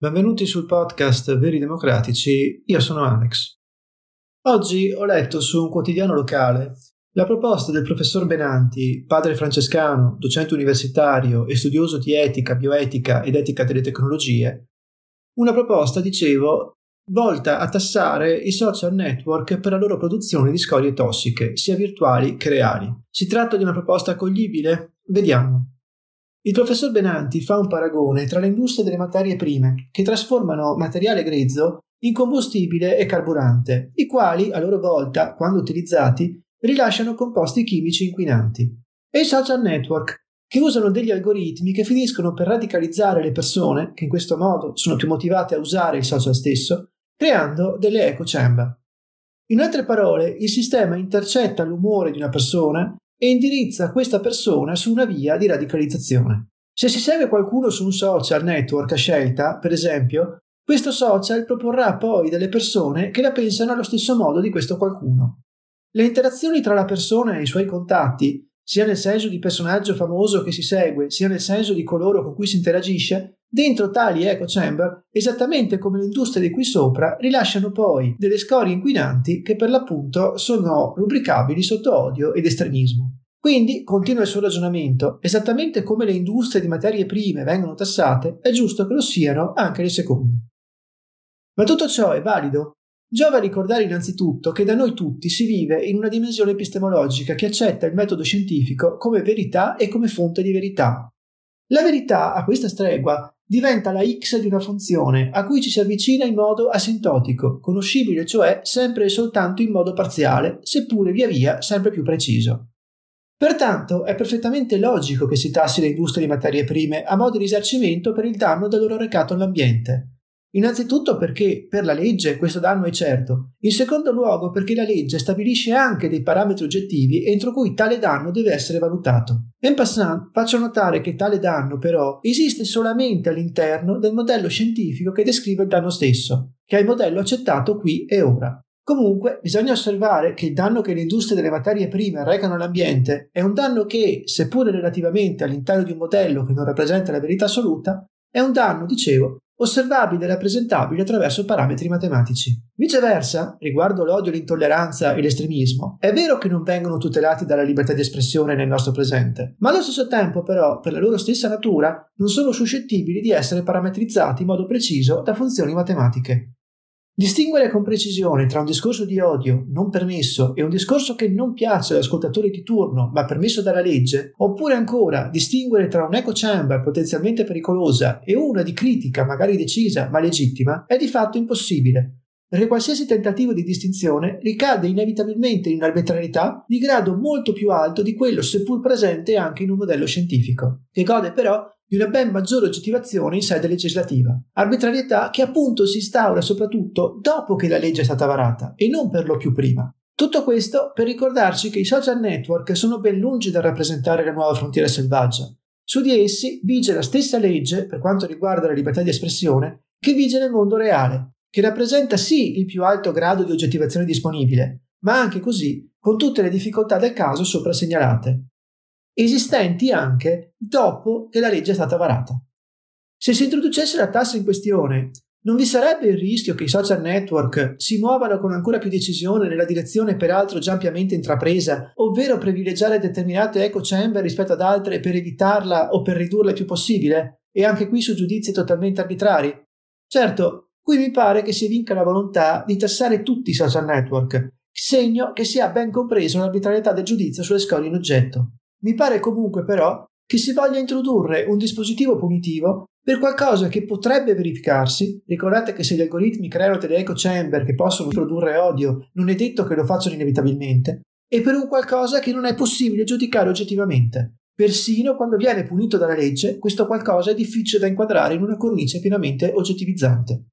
Benvenuti sul podcast Veri Democratici, io sono Alex. Oggi ho letto su un quotidiano locale la proposta del professor Benanti, padre francescano, docente universitario e studioso di etica, bioetica ed etica delle tecnologie, una proposta, dicevo, volta a tassare i social network per la loro produzione di scorie tossiche, sia virtuali che reali. Si tratta di una proposta accoglibile? Vediamo. Il professor Benanti fa un paragone tra le industrie delle materie prime, che trasformano materiale grezzo in combustibile e carburante, i quali, a loro volta, quando utilizzati, rilasciano composti chimici inquinanti, e i social network, che usano degli algoritmi che finiscono per radicalizzare le persone, che in questo modo sono più motivate a usare il social stesso, creando delle echo chamber. In altre parole, il sistema intercetta l'umore di una persona e indirizza questa persona su una via di radicalizzazione. Se si segue qualcuno su un social network a scelta, per esempio, questo social proporrà poi delle persone che la pensano allo stesso modo di questo qualcuno. Le interazioni tra la persona e i suoi contatti, sia nel senso di personaggio famoso che si segue, sia nel senso di coloro con cui si interagisce, dentro tali echo chamber, esattamente come l'industria di qui sopra, rilasciano poi delle scorie inquinanti che per l'appunto sono rubricabili sotto odio ed estremismo. Quindi, continua il suo ragionamento, esattamente come le industrie di materie prime vengono tassate, è giusto che lo siano anche le seconde. Ma tutto ciò è valido Giova ricordare innanzitutto che da noi tutti si vive in una dimensione epistemologica che accetta il metodo scientifico come verità e come fonte di verità. La verità, a questa stregua, diventa la x di una funzione a cui ci si avvicina in modo asintotico, conoscibile cioè sempre e soltanto in modo parziale, seppure via via sempre più preciso. Pertanto è perfettamente logico che si tassi le industrie di materie prime a modo di risarcimento per il danno da loro recato all'ambiente. Innanzitutto perché per la legge questo danno è certo, in secondo luogo perché la legge stabilisce anche dei parametri oggettivi entro cui tale danno deve essere valutato. En passant faccio notare che tale danno però esiste solamente all'interno del modello scientifico che descrive il danno stesso, che è il modello accettato qui e ora. Comunque, bisogna osservare che il danno che le industrie delle materie prime recano all'ambiente è un danno che, seppure relativamente all'interno di un modello che non rappresenta la verità assoluta, è un danno, dicevo, osservabile e rappresentabile attraverso parametri matematici. Viceversa, riguardo l'odio, l'intolleranza e l'estremismo, è vero che non vengono tutelati dalla libertà di espressione nel nostro presente, ma allo stesso tempo però, per la loro stessa natura, non sono suscettibili di essere parametrizzati in modo preciso da funzioni matematiche. Distinguere con precisione tra un discorso di odio non permesso e un discorso che non piace all'ascoltatore di turno ma permesso dalla legge, oppure ancora distinguere tra un echo chamber potenzialmente pericolosa e una di critica magari decisa ma legittima, è di fatto impossibile, perché qualsiasi tentativo di distinzione ricade inevitabilmente in un'arbitrarietà di grado molto più alto di quello seppur presente anche in un modello scientifico, che gode però di una ben maggiore oggettivazione in sede legislativa. Arbitrarietà che appunto si instaura soprattutto dopo che la legge è stata varata e non per lo più prima. Tutto questo per ricordarci che i social network sono ben lungi dal rappresentare la nuova frontiera selvaggia. Su di essi vige la stessa legge, per quanto riguarda la libertà di espressione, che vige nel mondo reale, che rappresenta sì il più alto grado di oggettivazione disponibile, ma anche così con tutte le difficoltà del caso sopra segnalate esistenti anche dopo che la legge è stata varata. Se si introducesse la tassa in questione, non vi sarebbe il rischio che i social network si muovano con ancora più decisione nella direzione peraltro già ampiamente intrapresa, ovvero privilegiare determinate echo chamber rispetto ad altre per evitarla o per ridurla il più possibile? E anche qui su giudizi totalmente arbitrari? Certo, qui mi pare che si vinca la volontà di tassare tutti i social network, segno che si ha ben compreso l'arbitrarietà del giudizio sulle scorie in oggetto. Mi pare comunque però che si voglia introdurre un dispositivo punitivo per qualcosa che potrebbe verificarsi. Ricordate che se gli algoritmi creano delle echo chamber che possono produrre odio, non è detto che lo facciano inevitabilmente, e per un qualcosa che non è possibile giudicare oggettivamente. Persino quando viene punito dalla legge, questo qualcosa è difficile da inquadrare in una cornice pienamente oggettivizzante.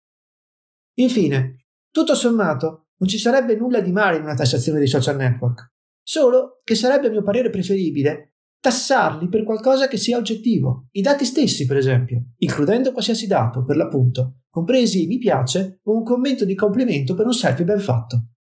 Infine, tutto sommato, non ci sarebbe nulla di male in una tassazione dei social network. Solo che sarebbe a mio parere preferibile tassarli per qualcosa che sia oggettivo, i dati stessi per esempio, includendo qualsiasi dato per l'appunto, compresi mi piace o un commento di complimento per un selfie ben fatto.